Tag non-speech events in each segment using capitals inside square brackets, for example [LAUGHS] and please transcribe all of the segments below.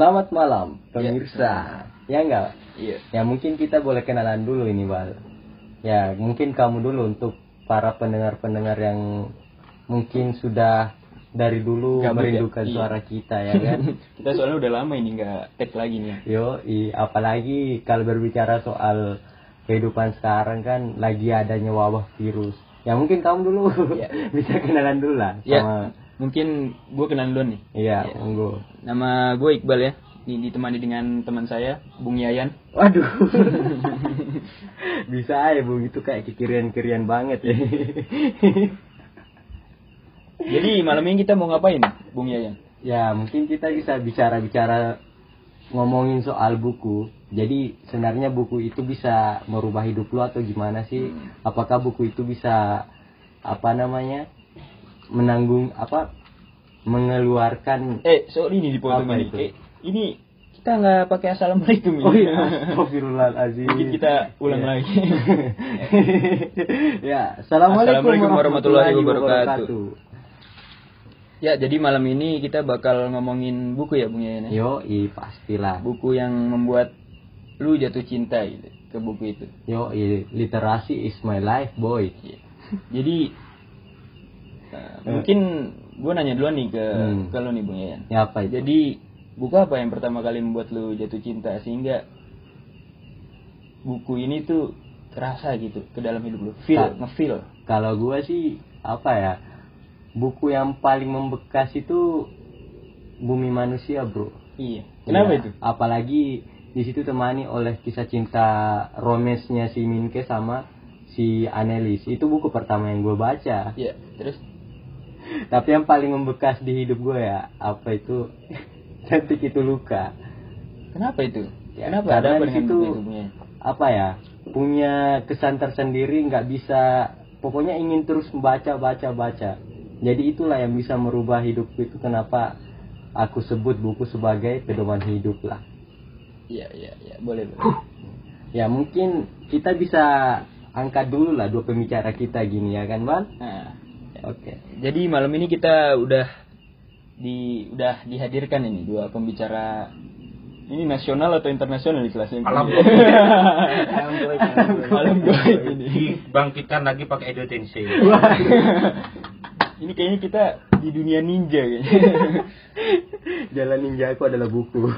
Selamat malam pemirsa. Ya enggak? Iya. Ya mungkin kita boleh kenalan dulu ini Bal. Ya mungkin kamu dulu untuk para pendengar-pendengar yang mungkin sudah dari dulu Gabut ya? merindukan Iya. suara kita ya [LAUGHS] kan. Kita soalnya udah lama ini nggak tag lagi nih. Yo, i, apalagi kalau berbicara soal kehidupan sekarang kan lagi adanya wabah virus. Ya mungkin kamu dulu Ya. [LAUGHS] bisa kenalan dulu lah Ya, sama mungkin gue kenal dulu nih. Iya, Ya. monggo. Nama gue Iqbal ya. Ini ditemani dengan teman saya, Bung Yayan. Waduh. [LAUGHS] bisa ya, Bung. Itu kayak kekirian-kirian banget ya. [LAUGHS] Jadi malam ini kita mau ngapain, Bung Yayan? ya, mungkin kita bisa bicara-bicara ngomongin soal buku. Jadi sebenarnya buku itu bisa merubah hidup lu atau gimana sih? Apakah buku itu bisa apa namanya? Menanggung apa? mengeluarkan Eh, sorry ini dipotong ini. Eh, ini kita nggak pakai assalamualaikum. Oh iya, astagfirullahaladzim. Mungkin kita ulang Iya. lagi. [LAUGHS] ya, assalamualaikum, Assalamualaikum warahmatullahi wabarakatuh. Ya, jadi malam ini kita bakal ngomongin buku ya, Bung Yayan. ya? Yo, i pastilah. Buku yang membuat lu jatuh cinta gitu ke buku itu. Yo, i literasi is my life, boy. Iya. Jadi eh, mungkin gue nanya duluan nih ke Hmm. ke lu nih Bung Yayan. Ya apa itu? Jadi buku apa yang pertama kali membuat lu jatuh cinta sehingga buku ini tuh terasa gitu ke dalam hidup lu, feel, Ka- ngefeel. Kalau gua sih apa ya? Buku yang paling membekas itu Bumi Manusia, Bro. Iya. Kenapa Iya, itu? Apalagi di situ temani oleh kisah cinta romesnya si Minke sama si Anelis. Itu buku pertama yang gue baca. Iya. Terus Tapi yang paling membekas di hidup gue ya apa itu [LAUGHS] cantik itu luka. kenapa itu? Ya, kenapa ada apa di situ- itu? Apa ya? Punya kesan tersendiri nggak bisa. Pokoknya ingin terus membaca, baca, baca. Jadi itulah yang bisa merubah hidupku itu kenapa aku sebut buku sebagai pedoman hidup lah. Iya, iya, iya, boleh, boleh. Ya mungkin kita bisa angkat dulu lah dua pembicara kita gini ya kan Bang? Nah, Oke. jadi malam ini kita udah di udah dihadirkan ini dua pembicara ini nasional atau internasional di kelas yang Alam punya? [LAUGHS] Alam goib, alam goib. Alam goib ini. dibangkitkan lagi pakai Edo Tensei. [LAUGHS] Ini kayaknya kita di dunia ninja kayaknya. [LAUGHS] Jalan ninja aku adalah buku.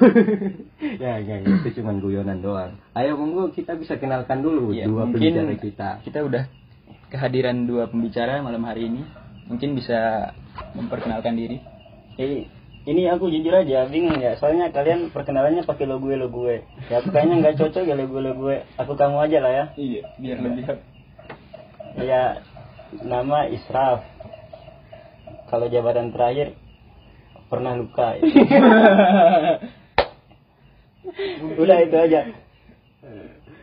ya enggak, enggak, itu cuma guyonan doang. Ayo monggo kita bisa kenalkan dulu Iya, dua pembicara kita. Kita udah kehadiran dua pembicara malam hari ini. Mungkin bisa memperkenalkan diri. Eh, ini aku jujur aja bingung ya. Soalnya kalian perkenalannya pakai lo gue lo gue. Ya aku kayaknya nggak cocok ya lo gue lo gue. Aku kamu aja lah ya. Iya, biar lebih Ya nama Israf. Kalau jabatan terakhir pernah luka. Ya. [LAUGHS] Udah itu aja.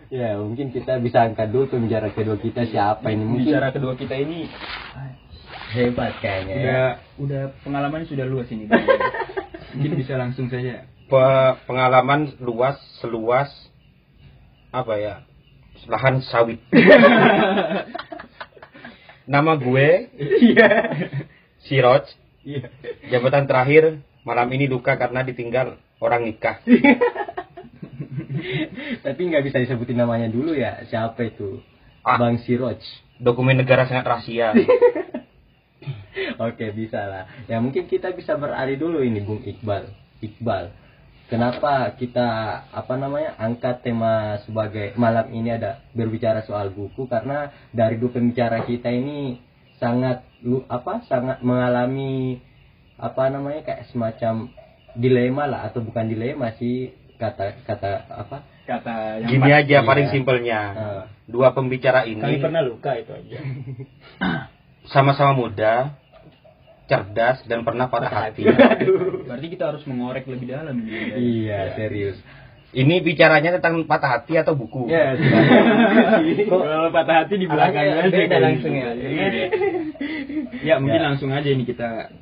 Ya mungkin kita bisa angkat dulu pembicara kedua kita siapa ini mungkin Bicara kedua kita ini hebat kayaknya. ya. udah udah pengalaman sudah luas ini. [LAUGHS] Mungkin bisa langsung saja. Pe- pengalaman luas seluas apa ya lahan sawit. [LAUGHS] Nama gue Siroj. Iya. Jabatan terakhir malam ini duka karena ditinggal orang nikah. [LAUGHS] [LAUGHS] Tapi nggak bisa disebutin namanya dulu ya siapa itu? Ah. Bang Siroj. Dokumen negara sangat rahasia. [LAUGHS] Oke bisa lah. Ya mungkin kita bisa beralih dulu ini Bung Iqbal. Iqbal. Kenapa kita apa namanya angkat tema sebagai malam ini ada berbicara soal buku karena dari dua pembicara kita ini sangat lu apa sangat mengalami apa namanya kayak semacam dilema lah atau bukan dilema sih kata kata apa Kata yang Gini aja Iya. paling simpelnya. Eh. Dua pembicara Kali ini pernah luka itu aja. [CLEARS THROAT] sama-sama muda, cerdas dan pernah patah hati. [LAUGHS] Berarti kita harus mengorek lebih dalam ini. iya serius Ini bicaranya tentang patah hati atau buku? ya Kalau patah hati di belakang Arahnya aja beda langsung gitu. ya. Iya. Ya mungkin Ya. langsung aja ini kita.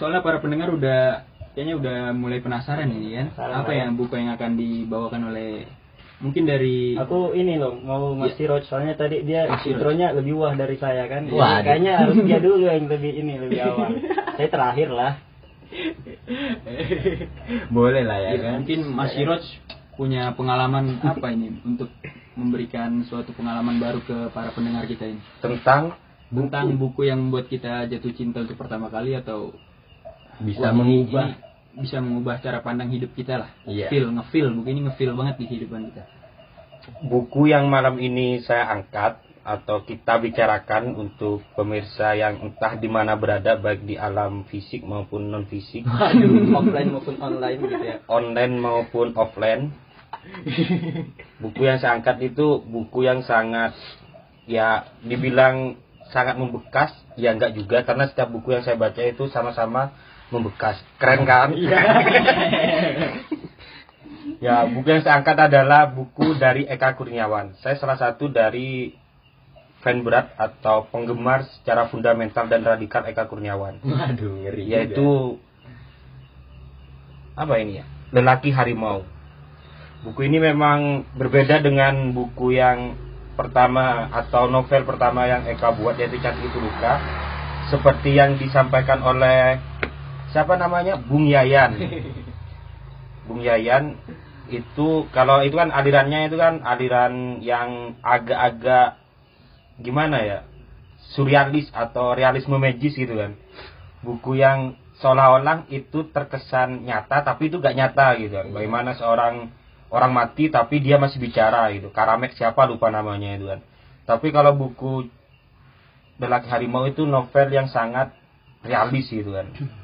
Soalnya para pendengar udah kayaknya udah mulai penasaran ini kan. Penasaran Apa ya. yang buku yang akan dibawakan oleh mungkin dari Aku ini loh mau Mas Siroj soalnya tadi dia Mas Siroj. intronya lebih wah dari saya kan. Jadi Waduh. kayaknya harus dia [LAUGHS] dulu yang lebih ini lebih awal. [LAUGHS] saya terakhir lah. boleh lah ya Ya, kan mungkin Mas Siroj punya pengalaman apa ini untuk memberikan suatu pengalaman baru ke para pendengar kita ini Tentang tentang buku yang membuat kita jatuh cinta untuk pertama kali atau bisa wah, mengubah. ini bisa mengubah cara pandang hidup kita lah. Iya. feel ngefeel. Buku ini ngefeel banget di kehidupan kita. Buku yang malam ini saya angkat atau kita bicarakan untuk pemirsa yang entah di mana berada baik di alam fisik maupun non fisik, [LAUGHS] offline maupun online gitu ya. Online maupun offline. Buku yang saya angkat itu buku yang sangat ya dibilang sangat membekas, ya enggak juga karena setiap buku yang saya baca itu sama-sama membekas. Keren kan? [LAUGHS] ya, buku yang saya angkat adalah buku dari Eka Kurniawan. Saya salah satu dari fan berat atau penggemar secara fundamental dan radikal Eka Kurniawan waduh ngeri juga. yaitu apa ini ya lelaki harimau buku ini memang berbeda dengan buku yang pertama atau novel pertama yang Eka buat yaitu Cantik Itu Luka seperti yang disampaikan oleh siapa namanya? Bung Yayan. [LAUGHS] Bung Yayan itu kalau itu kan alirannya itu kan aliran yang agak-agak gimana ya? Surrealis atau realisme magis gitu kan. Buku yang seolah-olah itu terkesan nyata tapi itu gak nyata gitu kan. Bagaimana seorang orang mati tapi dia masih bicara gitu. Karamek siapa lupa namanya itu kan. Tapi kalau buku Lelaki Harimau itu novel yang sangat realis gitu kan [LAUGHS]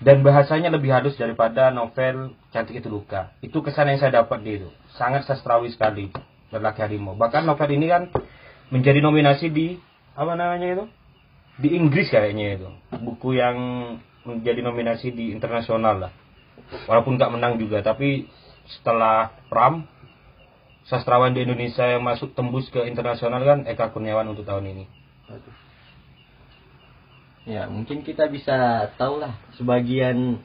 dan bahasanya lebih halus daripada novel Cantik Itu Luka. Itu kesan yang saya dapat di itu. Sangat sastrawi sekali Lelaki Harimau. Bahkan novel ini kan menjadi nominasi di apa namanya itu? Di Inggris kayaknya itu. Buku yang menjadi nominasi di internasional lah. Walaupun nggak menang juga tapi setelah Pram sastrawan di Indonesia yang masuk tembus ke internasional kan Eka Kurniawan untuk tahun ini Ya, mungkin kita bisa tahu lah sebagian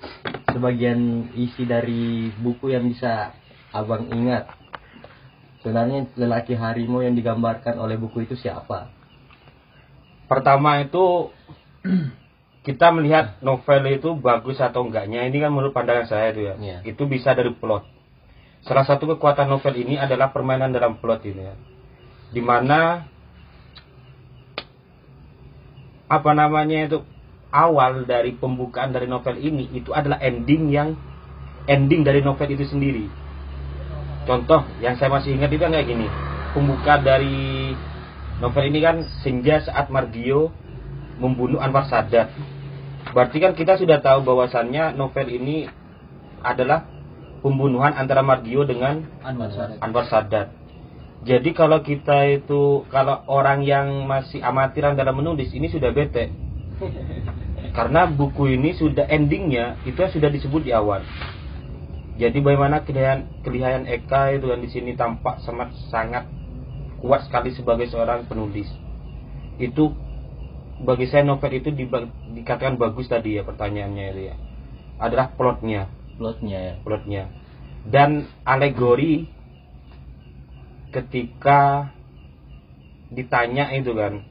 sebagian isi dari buku yang bisa Abang ingat. Sebenarnya lelaki harimau yang digambarkan oleh buku itu siapa? pertama itu [CLEARS THROAT] kita melihat novel itu bagus atau enggaknya ini kan menurut pandangan saya itu ya Iya. itu bisa dari plot salah satu kekuatan novel ini adalah permainan dalam plot ini ya di mana apa namanya itu awal dari pembukaan dari novel ini itu adalah ending yang ending dari novel itu sendiri. Contoh yang saya masih ingat itu kayak gini. Pembuka dari novel ini kan senja saat Margio membunuh Anwar Sadat berarti kan kita sudah tahu bahwasannya novel ini adalah pembunuhan antara Margio dengan Anwar Sadat Anwar Sadat. Jadi kalau kita itu kalau orang yang masih amatiran dalam menulis ini sudah bete. Karena buku ini sudah endingnya itu sudah disebut di awal. Jadi bagaimana kelihayan kelihayan Eka itu yang di sini tampak sangat sangat kuat sekali sebagai seorang penulis. Itu bagi saya novel itu diba- dikatakan bagus tadi ya pertanyaannya itu ya. Adalah plotnya Plotnya ya. plotnya dan alegori ketika ditanya itu kan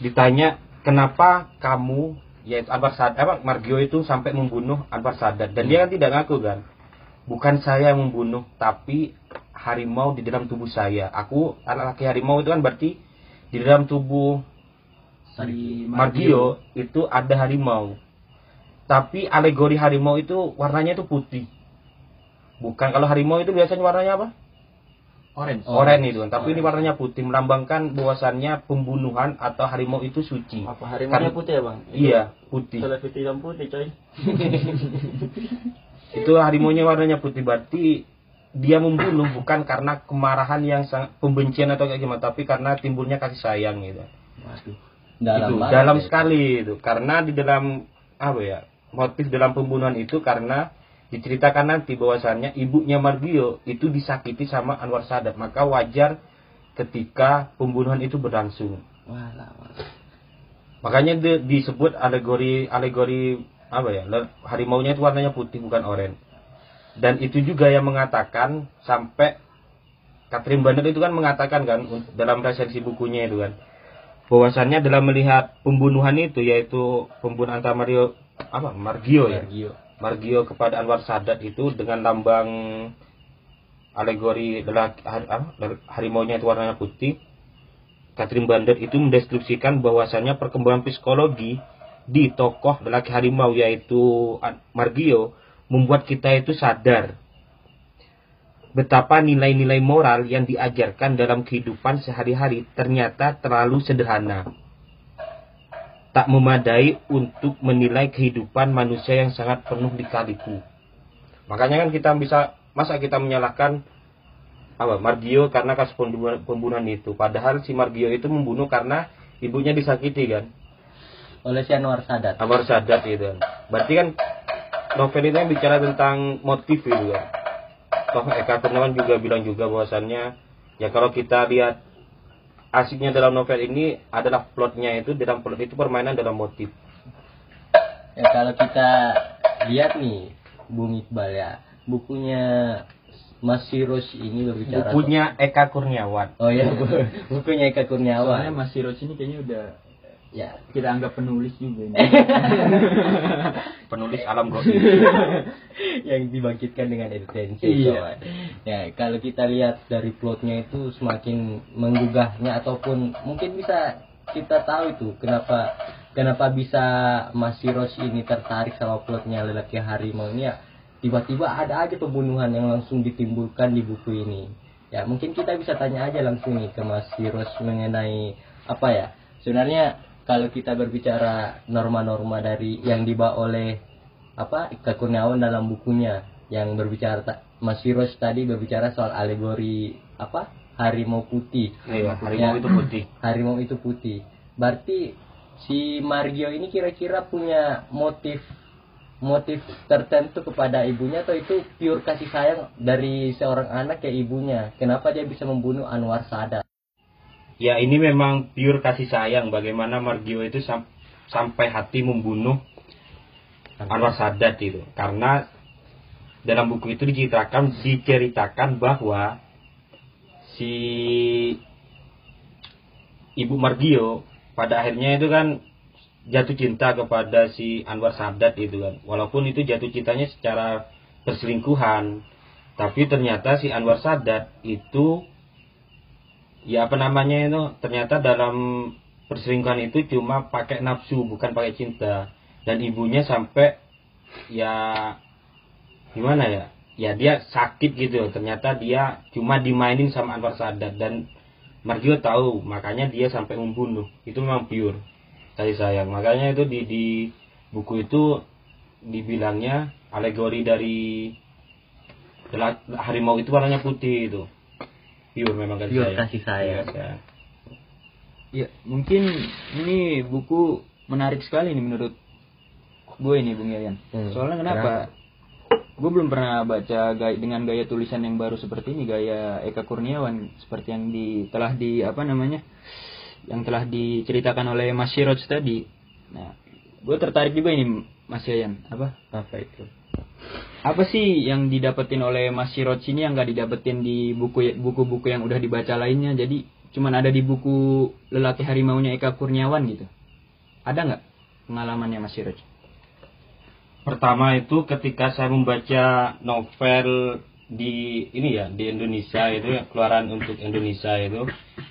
ditanya kenapa kamu yaitu Anwar Sadat apa Margio itu sampai membunuh Anwar Sadat dan dia kan tidak ngaku kan bukan saya yang membunuh tapi harimau di dalam tubuh saya aku anak laki harimau itu kan berarti di dalam tubuh si Margio itu ada harimau. Tapi alegori harimau itu warnanya itu putih. Bukan kalau harimau itu biasanya warnanya apa? Orange Oranye itu. Tapi ini warnanya putih melambangkan bahwasannya pembunuhan atau harimau itu suci. Apa harimaunya Kan- putih ya bang? Iya, putih. Selebih hitam putih coy. [LAUGHS] Itu harimaunya warnanya putih berarti dia membunuh bukan karena kemarahan yang sangat pembencian atau kayak gimana, tapi karena timbulnya kasih sayang gitu. Waduh. itu banget dalam ya. sekali itu karena di dalam apa ya motif dalam pembunuhan itu karena diceritakan nanti bahwasannya ibunya Margio itu disakiti sama Anwar Sadat. Maka wajar ketika pembunuhan itu berlangsung. Makanya di- disebut alegori alegori apa ya le- harimaunya itu warnanya putih bukan oranye. Dan itu juga yang mengatakan sampai Catherine Banner itu kan mengatakan kan dalam resensi bukunya itu kan bahwasannya dalam melihat pembunuhan itu yaitu pembunuhan antara Mario apa Margio ya? Margio. Margio kepada Anwar Sadat itu dengan lambang alegori lelaki har- apa, harimau nya itu warnanya putih Catherine Bander itu mendeskripsikan bahwasannya perkembangan psikologi di tokoh lelaki harimau yaitu Margio membuat kita itu sadar betapa nilai-nilai moral yang diajarkan dalam kehidupan sehari-hari ternyata terlalu sederhana. Tak memadai untuk menilai kehidupan manusia yang sangat penuh lika-liku. Makanya kan kita bisa masa kita menyalahkan apa Margio karena kasus pembunuhan, pembunuhan itu. Padahal si Margio itu membunuh karena ibunya disakiti kan. Oleh si Anwar Sadat. Anwar Sadat itu kan. Berarti kan novel itu yang bicara tentang motif itu kan. Toh Eka Kurniawan juga bilang juga bahwasannya ya kalau kita lihat asiknya dalam novel ini adalah plotnya itu dalam plot itu permainan dalam motif. Ya kalau kita lihat nih Bung Iqbal ya, bukunya Mas Sirus ini berbicara Bukunya Eka Kurniawan. Oh ya, bu- [LAUGHS] bukunya Eka Soalnya Kurniawan. Mas Siroj ini kayaknya udah Ya, kita anggap penulis juga ini. [LAUGHS] Penulis alam goib. [LAUGHS] yang dibangkitkan dengan esensi Iya. Ya, kalau kita lihat dari plotnya itu semakin menggugahnya ataupun mungkin bisa kita tahu itu kenapa kenapa bisa Mas Siros ini tertarik sama plotnya lelaki harimau ini ya tiba-tiba ada aja pembunuhan yang langsung ditimbulkan di buku ini. Ya, mungkin kita bisa tanya aja langsung nih ke Mas Siros mengenai apa ya? Sebenarnya kalau kita berbicara norma-norma dari yang dibawa oleh apa Ika Kurniawan dalam bukunya yang berbicara Mas Firoz tadi berbicara soal alegori apa harimau putih. Iya, harimau itu putih. [CLEARS THROAT] harimau itu putih. Berarti si Margio ini kira-kira punya motif motif tertentu kepada ibunya atau itu pure kasih sayang dari seorang anak ke ibunya? Kenapa dia bisa membunuh Anwar Sadat Ya ini memang pure kasih sayang. Bagaimana Margio itu sam- sampai hati membunuh Anwar Sadat itu. Karena dalam buku itu diceritakan diceritakan bahwa si ibu Margio pada akhirnya itu kan jatuh cinta kepada si Anwar Sadat itu kan. Walaupun itu jatuh cintanya secara perselingkuhan tapi ternyata si Anwar Sadat itu ya apa namanya itu ternyata dalam perselingkuhan itu cuma pakai nafsu bukan pakai cinta. Dan ibunya sampai ya gimana ya? Ya dia sakit gitu. Ternyata dia cuma dimainin sama Anwar Sadat. Dan Margio tahu makanya dia sampai membunuh. Itu memang pure kasih sayang. Makanya itu di di buku itu dibilangnya alegori dari harimau itu warnanya putih itu pure memang kasih Pure sayang kasih sayang. Iya, iya. Ya, mungkin ini buku menarik sekali nih menurut gue ini Bung Yayan. Hmm, Soalnya kenapa? Gue belum pernah baca gaya, dengan gaya tulisan yang baru seperti ini, gaya Eka Kurniawan seperti yang di telah di apa namanya? yang telah diceritakan oleh Mas Siroj tadi. Nah, gue tertarik juga ini Mas Yayan. Apa? apa itu Apa sih yang didapetin oleh Mas Siroj ini yang gak didapetin di buku buku-buku yang udah dibaca lainnya? Jadi cuman ada di buku lelaki harimaunya Eka Kurniawan gitu. Ada nggak pengalamannya Mas Siroj? Pertama itu ketika saya membaca novel di ini ya di Indonesia itu ya, keluaran untuk Indonesia itu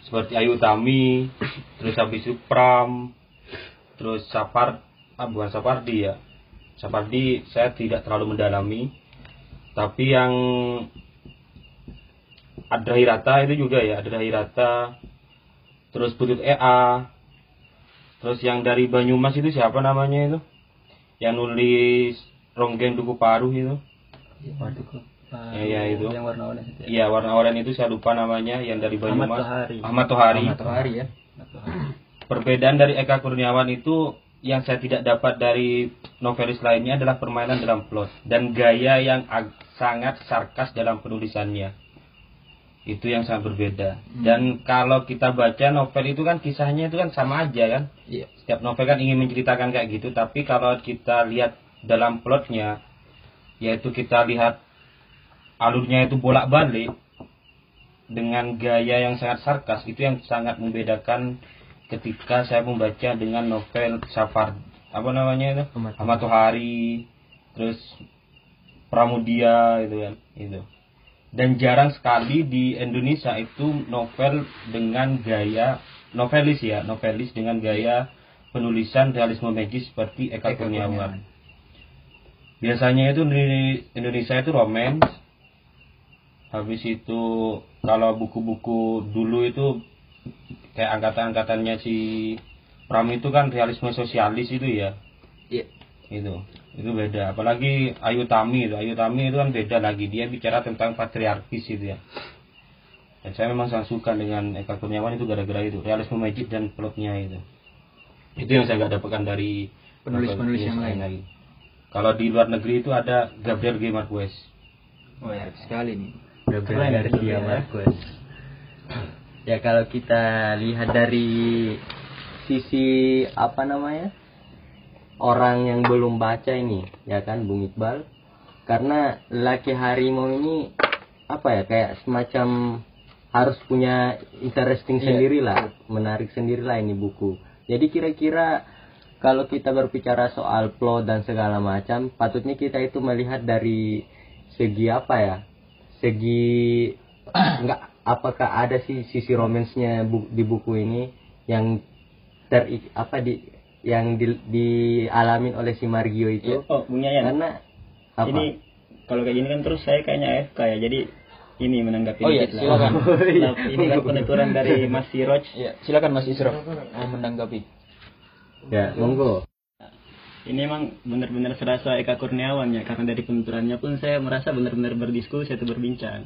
seperti Ayu Tami, terus habis itu Pram, terus Sapar, ah, bukan Sapardi ya. Sapardi saya tidak terlalu mendalami, tapi yang ada Hirata itu juga ya, ada Hirata, terus Butut EA, terus yang dari Banyumas itu siapa namanya itu? yang nulis Ronggeng Duku Paruh itu. Ya, ya, itu. yang warna warna itu ya? Iya, warna oranye itu saya lupa namanya yang dari Ahmad Banyumas. Tohari. Ahmad Tohari. Ahmad Tohari ya Perbedaan dari Eka Kurniawan itu yang saya tidak dapat dari novelis lainnya adalah permainan dalam plot dan gaya yang ag- sangat sarkas dalam penulisannya. Itu yang sangat berbeda. Dan kalau kita baca novel itu kan kisahnya itu kan sama aja kan. Iya. Setiap novel kan ingin menceritakan kayak gitu, tapi kalau kita lihat dalam plotnya, yaitu kita lihat alurnya itu bolak-balik dengan gaya yang sangat sarkas, itu yang sangat membedakan ketika saya membaca dengan novel Safar apa namanya itu? Ahmad Tohari terus Pramudia gitu kan itu dan jarang sekali di Indonesia itu novel dengan gaya novelis ya novelis dengan gaya penulisan realisme magis seperti Eka Eka Kurniawan. Biasanya itu di Indonesia itu romance. Habis itu kalau buku-buku dulu itu kayak angkatan-angkatannya si Pram itu kan realisme sosialis itu ya Iya. itu itu beda apalagi Ayu Tami itu Ayu Tami itu kan beda lagi dia bicara tentang patriarkis itu ya dan saya memang sangat suka dengan Eka Kurniawan itu gara-gara itu realisme magic dan plotnya itu itu yang saya nggak dapatkan dari Penulis-penulis yang lain. lagi kalau di luar negeri itu ada Gabriel G. Marquez Oh ya, sekali nih. Gabriel Gabriel. Marquez. Ya kalau kita lihat dari sisi apa namanya orang yang belum baca ini, ya kan Bung Iqbal, karena laki harimau ini apa ya kayak semacam harus punya interesting Iya. sendiri lah, menarik sendiri lah ini buku. Jadi kira-kira kalau kita berbicara soal plot dan segala macam, patutnya kita itu melihat dari segi apa ya? Segi [CLEARS THROAT] nggak apakah ada sih sisi romansnya bu- di buku ini yang ter apa di yang di, dialamin oleh si Margio itu? Oh, Bung Yayan. Karena apa? Ini kalau kayak gini kan terus saya kayaknya AFK ya. Jadi ini menanggapi Oh iya, dikit lah. silakan. [LAUGHS] Nah, ini kan penuturan dari Mas Siroj. [LAUGHS] Ya, silakan Mas Isro mau menanggapi. ya, monggo. Ini emang benar-benar serasa Eka Kurniawan ya karena dari penuturannya pun saya merasa benar-benar berdiskusi atau berbincang.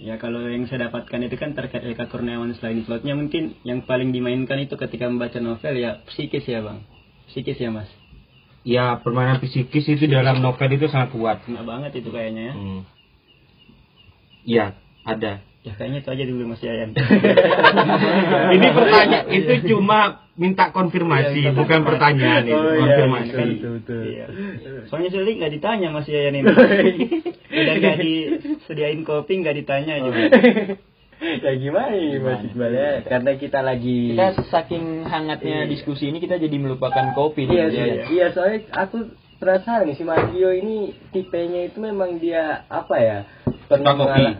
Ya kalau yang saya dapatkan itu kan terkait Eka Kurniawan selain plotnya mungkin yang paling dimainkan itu ketika membaca novel ya psikis ya bang, psikis ya mas. ya permainan psikis itu dalam novel itu sangat kuat Kena banget itu kayaknya ya. Hmm. Iya, ada. Ya kayaknya itu aja dulu Mas Yayan. [LAUGHS] ini pertanyaan itu cuma minta konfirmasi, bukan pertanyaan itu, Oh, iya, konfirmasi. betul, betul, betul. Iya. Soalnya sulit nggak ditanya Mas Yayan ini. [LAUGHS] Udah nggak disediain [LAUGHS] kopi nggak ditanya [LAUGHS] juga. ya gimana ini Mas Iqbal ya? Karena kita lagi Kita saking hangatnya diskusi ini kita jadi melupakan kopi nih. Iya, Mas iya, Yayan. iya, soalnya aku penasaran nih si Mario ini tipenya itu memang dia apa ya? Suka kopi. [LAUGHS]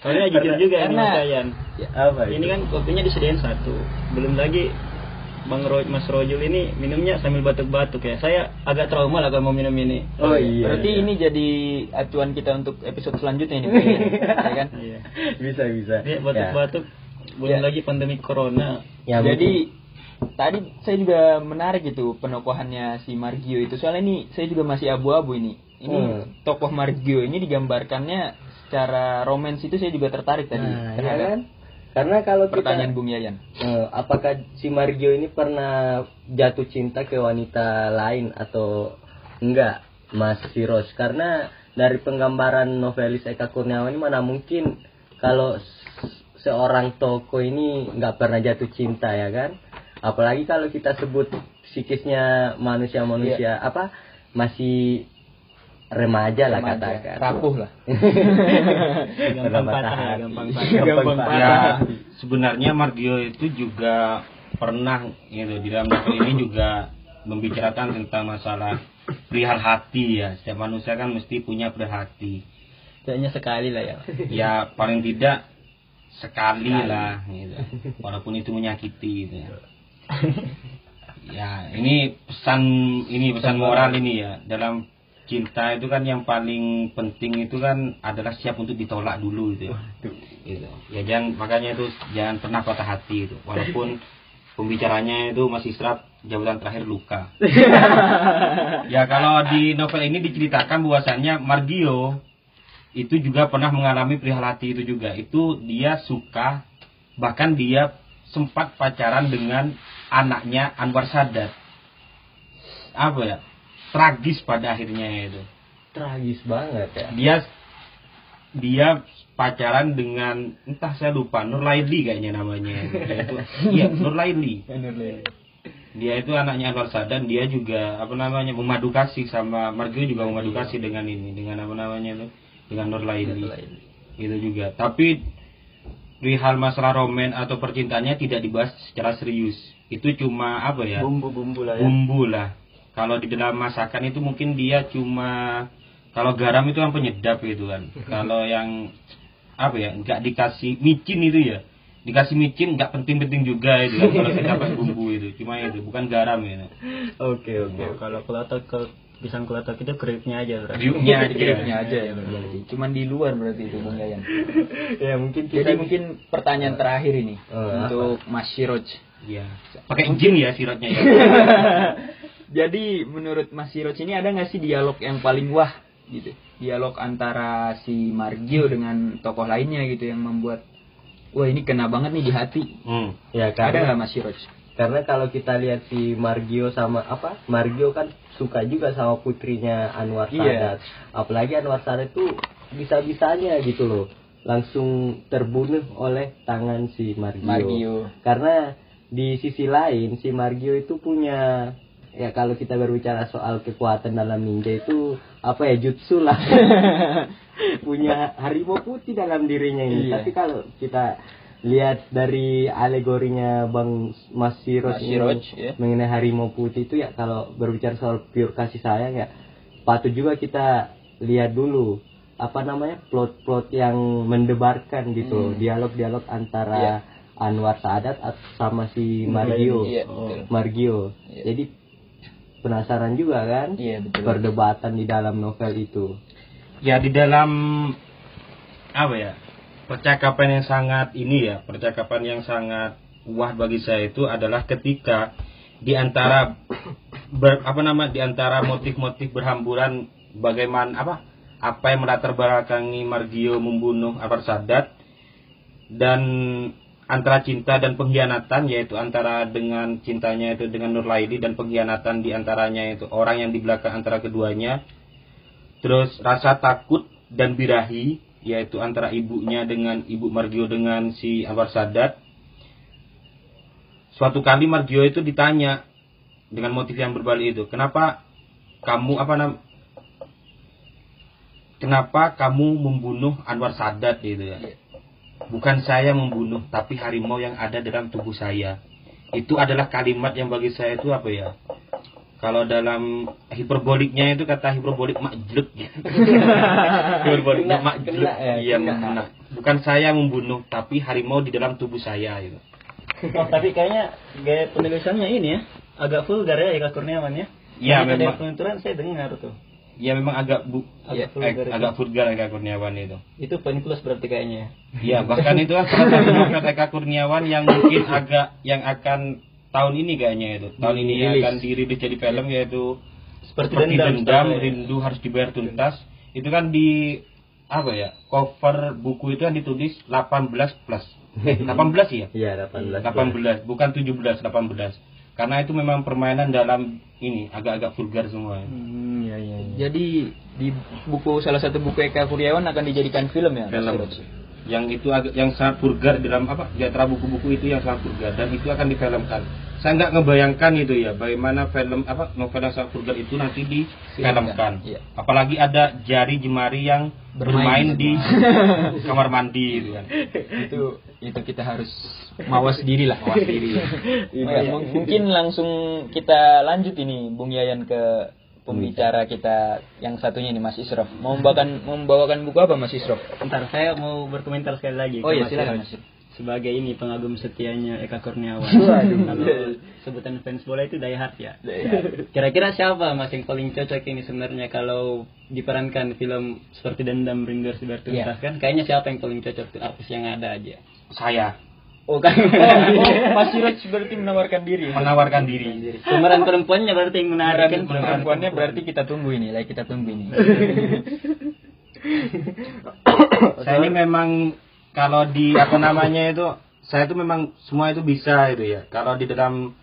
Soalnya jujur juga ini Karena- Mas Yayan. apa Ini kan kopinya disediain satu. Belum lagi Bang Ro Mas Rojul ini minumnya sambil batuk-batuk ya. Saya agak trauma lah kalau mau minum ini. Oh iya. Berarti iya. ini jadi acuan kita untuk episode selanjutnya ini, [LAUGHS] ya kan? Iya. bisa bisa. Dia batuk-batuk belum Ya. lagi pandemi corona. Ya, Jadi tadi saya juga menarik itu penokohannya si Margio itu. Soalnya ini saya juga masih abu-abu ini. Ini Hmm. tokoh Margio ini digambarkannya secara romans itu saya juga tertarik tadi. Nah, ya terhadap kan? Karena kalau kita Pertanyaan Bung Yayan. eh, apakah si Mario ini pernah jatuh cinta ke wanita lain atau enggak, Mas Siros? Karena dari penggambaran novelis Eka Kurniawan ini mana mungkin kalau seorang toko ini nggak pernah jatuh cinta ya kan? Apalagi kalau kita sebut psikisnya manusia-manusia apa masih remaja lah Remaja, katakan. rapuh lah. [LAUGHS] [LAUGHS] Gampang patah ya, gampang patah. Gampang patah. Ya, sebenarnya Margio itu juga pernah gitu di dalam novel ini juga membicarakan tentang masalah perihal hati ya. Setiap manusia kan mesti punya perihal hati. Kayaknya sekali lah ya. Ya paling tidak sekali lah gitu. Walaupun itu menyakiti gitu ya. [LAUGHS] Ya, ini pesan ini pesan moral ini ya. Dalam cinta itu kan yang paling penting itu kan adalah siap untuk ditolak dulu gitu. ya. Gitu. Ya jangan makanya itu jangan pernah patah hati itu. Walaupun pembicaranya itu masih serap jabatan terakhir luka. [LAUGHS] ya kalau di novel ini diceritakan bahwasannya Margio itu juga pernah mengalami perihal hati itu juga. Itu dia suka bahkan dia sempat pacaran dengan anaknya Anwar Sadat. Apa ya? Tragis pada akhirnya itu. Tragis banget ya. Dia dia pacaran dengan entah saya lupa Nur Laili kayaknya namanya. Itu [LAUGHS] iya Nur Laili. Dia itu anaknya Anwar Sadat, dia juga apa namanya memadu kasih sama Margio juga memadu kasih dengan ini, dengan apa namanya itu, dengan Nur Laili. Itu juga. Tapi perihal masalah romen atau percintaannya tidak dibahas secara serius. itu cuma apa ya Bumbu-bumbu lah ya. bumbu lah kalau di dalam masakan itu mungkin dia cuma kalau garam itu kan penyedap gitu kan [LAUGHS] kalau yang apa ya nggak dikasih micin itu ya dikasih micin nggak penting-penting juga itu kan kalau kita pakai bumbu itu cuma itu bukan garam ya Oke oke. Kalau kelotok ke pisang kelotok itu keripnya aja berarti. Riuknya aja Kiripnya aja ya berarti. Cuman di luar berarti itu Bung Yayan. [LAUGHS] ya mungkin kita Jadi mungkin pertanyaan terakhir ini Oh, untuk Mas Siroj. Iya. Pakai jin ya sirotnya ya. [LAUGHS] Jadi menurut Mas Siroj ini ada nggak sih dialog yang paling wah gitu? Dialog antara si Margio dengan tokoh lainnya gitu yang membuat wah ini kena banget nih di hati. Hmm. ya Ada karena nggak Mas Siroj? karena kalau kita lihat si Margio sama apa Margio kan suka juga sama putrinya Anwar Iya. Sadat apalagi Anwar Sadat itu bisa-bisanya gitu loh langsung terbunuh oleh tangan si Margio. Margio. karena di sisi lain si Margio itu punya ya kalau kita berbicara soal kekuatan dalam ninja itu apa ya jutsu lah [LAUGHS] punya harimau putih dalam dirinya ini Iya. tapi kalau kita lihat dari alegorinya Bang Mas Siroj ya. mengenai harimau putih itu ya kalau berbicara soal pure kasih sayang ya patut juga kita lihat dulu apa namanya plot-plot yang mendebarkan gitu Hmm. dialog-dialog antara Iya. Anwar Sadat at- sama si Margio Iya, betul. Margio Iya. jadi penasaran juga kan Iya betul. perdebatan di dalam novel itu Ya di dalam apa ya percakapan yang sangat ini ya percakapan yang sangat wah bagi saya itu adalah ketika di antara ber- apa nama di antara motif-motif berhamburan bagaimana apa apa yang melatar belakangi Margio membunuh Anwar Sadat dan antara cinta dan pengkhianatan yaitu antara dengan cintanya itu dengan Nurlaidi dan pengkhianatan di antaranya itu orang yang di belakang antara keduanya. Terus rasa takut dan birahi yaitu antara ibunya dengan ibu Margio dengan si Anwar Sadat. Suatu kali Margio itu ditanya dengan motif yang berbalik itu kenapa kamu apa nam kenapa kamu membunuh Anwar Sadat? Gitu ya bukan saya membunuh tapi harimau yang ada dalam tubuh saya itu adalah kalimat yang bagi saya itu apa ya kalau dalam hiperboliknya itu kata hiperbolik makjluk gitu. [LAUGHS] hiperboliknya kena ya, iya bukan saya membunuh tapi harimau di dalam tubuh saya gitu Oh, tapi kayaknya gaya penulisannya ini ya agak vulgar ya Eka Kurniawan ya. Iya, Tadi ada memang. penuturan saya dengar tuh. Ya memang agak bu Agak eh, vulgar itu. agak vulgar Eka Kurniawan itu Itu poin plus berarti kayaknya ya. Iya, bahkan itu kan salah satu Eka Kurniawan yang mungkin agak yang akan tahun ini kayaknya itu. Tahun ini yang akan dirilis jadi film yaitu Seperti, Seperti dendam. Dendam, seperti- Rindu harus dibayar tuntas. Itu kan di apa ya? Cover buku itu kan ditulis 18 plus. [LAUGHS] Eh, 18 ya? iya 18 18, bukan 17, 18. Karena itu memang permainan dalam ini agak-agak vulgar semua. Hmm, iya iya. iya. Jadi di buku salah satu buku Eka Kurniawan akan dijadikan film ya Mas Film. Yang itu agak yang sangat vulgar dalam apa di antara buku-buku itu yang sangat vulgar dan itu akan difilmkan. Saya nggak ngebayangkan itu ya bagaimana film apa novel yang sangat vulgar itu nanti difilmkan. Iya. Apalagi ada jari jemari yang Bermain. bermain, di [LAUGHS] kamar mandi gitu kan. itu itu kita harus mawas diri lah mawas diri [LAUGHS] Oh ya, mung- mungkin langsung kita lanjut ini Bung Yayan ke pembicara kita yang satunya nih Mas Isrof mau membawakan [LAUGHS] membawakan buku apa Mas Isrof Ntar saya mau berkomentar sekali lagi. Oh iya, silakan. Mas. Sebagai ini pengagum setianya Eka Kurniawan. [LAUGHS] Kalau sebutan fans bola itu die hard ya. Kira-kira siapa mas yang paling cocok ini sebenarnya kalau diperankan film seperti Dendam Rindu Harus Dibayar Tuntas Iya. kan? Kayaknya siapa yang paling cocok tuh artis yang ada aja. Saya Oh kan? oh, [LAUGHS] Mas Siroj berarti menawarkan diri menawarkan diri. Pemeran perempuannya berarti yang menarik kan? Pemeran perempuannya berarti kita tunggu ini, lagi kita tunggu ini. [LAUGHS] Saya ini memang kalau di apa namanya itu saya itu memang semua itu bisa itu ya. Kalau di dalam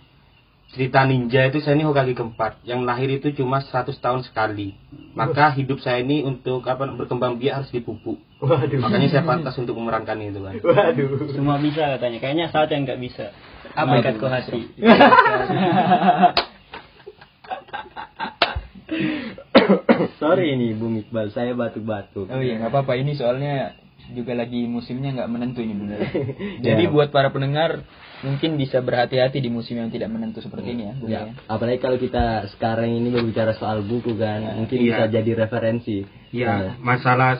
cerita ninja itu saya ini Hokage keempat yang lahir itu cuma 100 tahun sekali. Maka hidup saya ini untuk apa berkembang biak harus dipupuk. waduh Makanya saya pantas untuk memerankan itu kan. waduh Semua bisa katanya. Kayaknya satu yang nggak bisa. Apa ikat hati? [LAUGHS] sorry ini Bung Iqbal saya batuk-batuk Oh iya, nggak apa-apa. Ini soalnya juga lagi musimnya nggak menentu ini benar. [LAUGHS] Ya. Jadi buat para pendengar mungkin bisa berhati-hati di musim yang tidak menentu seperti ini ya. Bung Ya, ya. apalagi kalau kita sekarang ini berbicara soal buku kan, mungkin Iya. bisa jadi referensi. Ya, masalah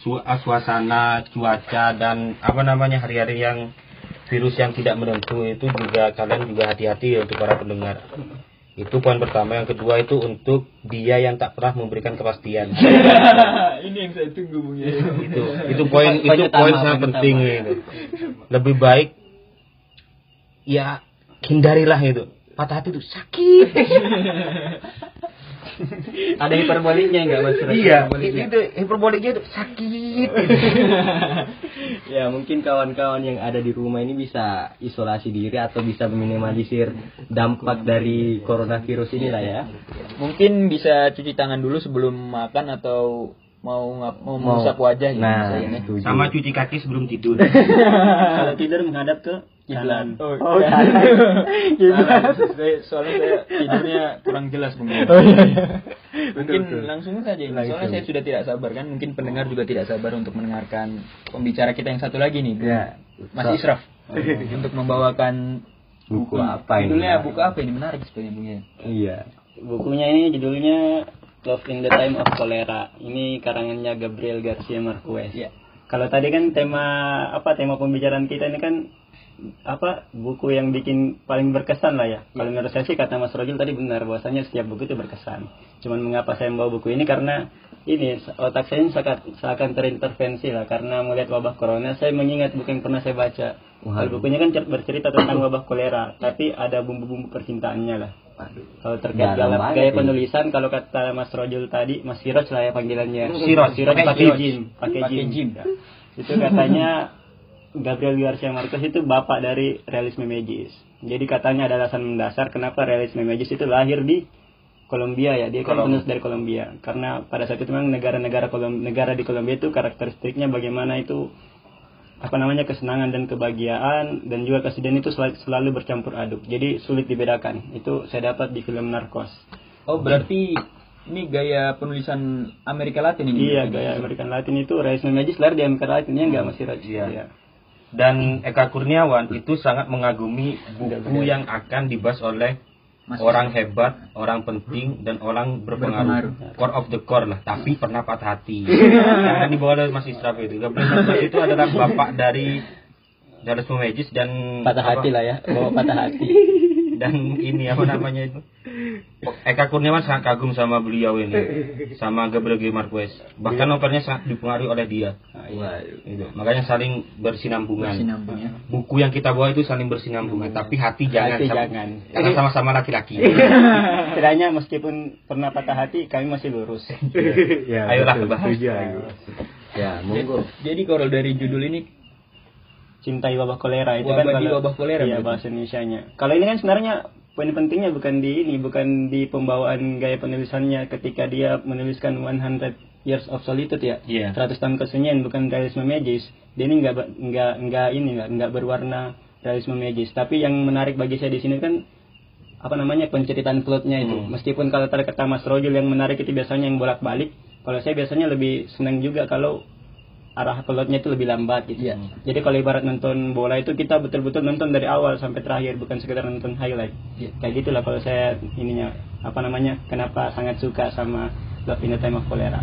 su- ah, suasana, cuaca dan apa namanya hari-hari yang virus yang tidak menentu itu juga kalian juga hati-hati ya untuk para pendengar. Itu poin pertama. Yang kedua itu untuk dia yang tak pernah memberikan kepastian. [LAUGHS] ini yang saya tunggu Bung ya. itu [LAUGHS] itu poin itu poin sangat penting itu. Lebih baik ya hindarilah itu. Patah hati itu sakit. [LAUGHS] [LAUGHS] Ada hiperboliknya enggak Mas? Iya, Hiperboliknya. itu hiperboliknya itu sakit. [LAUGHS] ya, mungkin kawan-kawan yang ada di rumah ini bisa isolasi diri atau bisa meminimalisir dampak dari coronavirus ini lah ya. Mungkin bisa cuci tangan dulu sebelum makan atau mau ngap- mau Mau- mengusap wajah gitu Nah, setuju. Sama cuci kaki sebelum tidur. [LAUGHS] Kalau tidur menghadap ke kanan. Oh, iya. Salah. [LAUGHS] Saya- Soalnya saya tidurnya kurang jelas Bung. Mungkin langsung saja ini. Soalnya Langsung. saya sudah tidak sabar kan. Mungkin pendengar juga tidak sabar untuk mendengarkan pembicara kita yang satu lagi nih. Ya. Mas Israf untuk membawakan Buku apa ini? Judulnya buku apa ini menarik sebenarnya Bung ya. Iya. Bukunya ini judulnya Love in the Time of Cholera. Ini karangannya Gabriel Garcia Marquez. Iya. Kalau tadi kan tema apa tema pembicaraan kita ini kan apa buku yang bikin paling berkesan lah ya. Kalau menurut saya sih kata Mas Rojul tadi benar bahwasanya setiap buku itu berkesan. Cuman mengapa saya membawa buku ini karena ini otak saya ini seakan, seakan terintervensi lah karena melihat wabah corona saya mengingat buku yang pernah saya baca. Kalau bukunya kan cer- bercerita tentang wabah kolera, tapi ada bumbu-bumbu percintaannya lah. Kalau terkait Dalam gaya penulisan, kalau kata Mas Rojul tadi, Mas Siroj lah ya panggilannya. [LAUGHS] Siroj. Siroj Pakai. Jim, pakai Jim. Ya. Itu katanya Gabriel Garcia Marquez itu bapak dari realisme magis. Jadi katanya ada alasan mendasar kenapa realisme magis itu lahir di Kolombia ya. Dia kan penulis dari Kolombia. Karena pada saat itu memang negara-negara Kolom- negara di Kolombia itu karakteristiknya bagaimana itu apa namanya kesenangan dan kebahagiaan dan juga kesedihan itu sel- selalu bercampur aduk. Jadi sulit dibedakan. Itu saya dapat di film Narcos. Oh berarti ini gaya penulisan Amerika Latin ini. Iya, gaya American Latin itu realisme magis lahir di Amerika Latin ya enggak Mas Siraj? Iya. Dan Eka Kurniawan itu sangat mengagumi buku yang akan dibahas oleh Mas- orang hebat, orang penting, dan orang berpengaruh. Core of the core lah, tapi pernah patah hati. [LAUGHS] yang dibawa oleh Mas Israf itu. Gabriel itu adalah bapak dari Dallas Magis dan Patah apa- hati lah ya, bawa patah hati. [LAUGHS] dan ini apa namanya itu Eka Kurniawan sangat kagum sama beliau ini sama Gabriel G. Marquez bahkan novelnya sangat dipengaruhi oleh dia Waduh. Itu. makanya saling bersinambungan Bersinambung ya. buku yang kita bawa itu saling bersinambungan tapi hati jangan Hati sama- jangan. karena sama-sama laki-laki Setidaknya meskipun pernah patah hati, kami masih lurus. ya, Ayolah, betul, bahas. aku. Ya, monggo. Jadi kalau dari judul ini Cintai wabah kolera itu Wabah kan kalau- wabah kolera Iya, bahasa Indonesianya. Kalau ini kan sebenarnya poin pentingnya bukan di ini, bukan di pembawaan gaya penulisannya ketika dia menuliskan 100 Years of Solitude ya. Iya. 100 tahun kesunyian bukan realisme magis. Dia ini nggak nggak nggak ini nggak nggak berwarna realisme magis. Tapi yang menarik bagi saya di sini kan apa namanya penceritaan plotnya itu. Meskipun kalau kata Mas Rojul yang menarik itu biasanya yang bolak-balik. Kalau saya biasanya lebih senang juga kalau arah plotnya itu lebih lambat gitu. Iya. Jadi kalau ibarat nonton bola itu kita betul-betul nonton dari awal sampai terakhir bukan sekedar nonton highlight. Iya. Kayak gitulah kalau saya ininya apa namanya kenapa sangat suka sama Love in the Time of Cholera.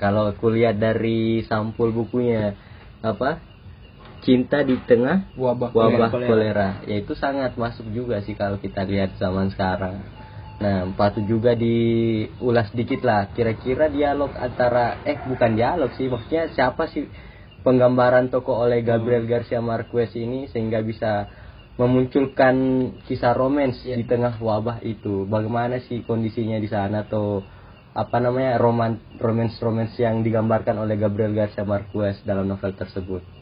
Kalau kuliah dari sampul bukunya apa? Cinta di tengah wabah, wabah kolera. kolera. Ya itu sangat masuk juga sih kalau kita lihat zaman sekarang. Nah, patut juga diulas dikit lah. Kira-kira dialog antara eh bukan dialog sih, maksudnya siapa sih penggambaran tokoh oleh Gabriel Garcia Marquez ini sehingga bisa memunculkan kisah romans di tengah wabah itu. Bagaimana sih kondisinya di sana atau apa namanya roman romance romance yang digambarkan oleh Gabriel Garcia Marquez dalam novel tersebut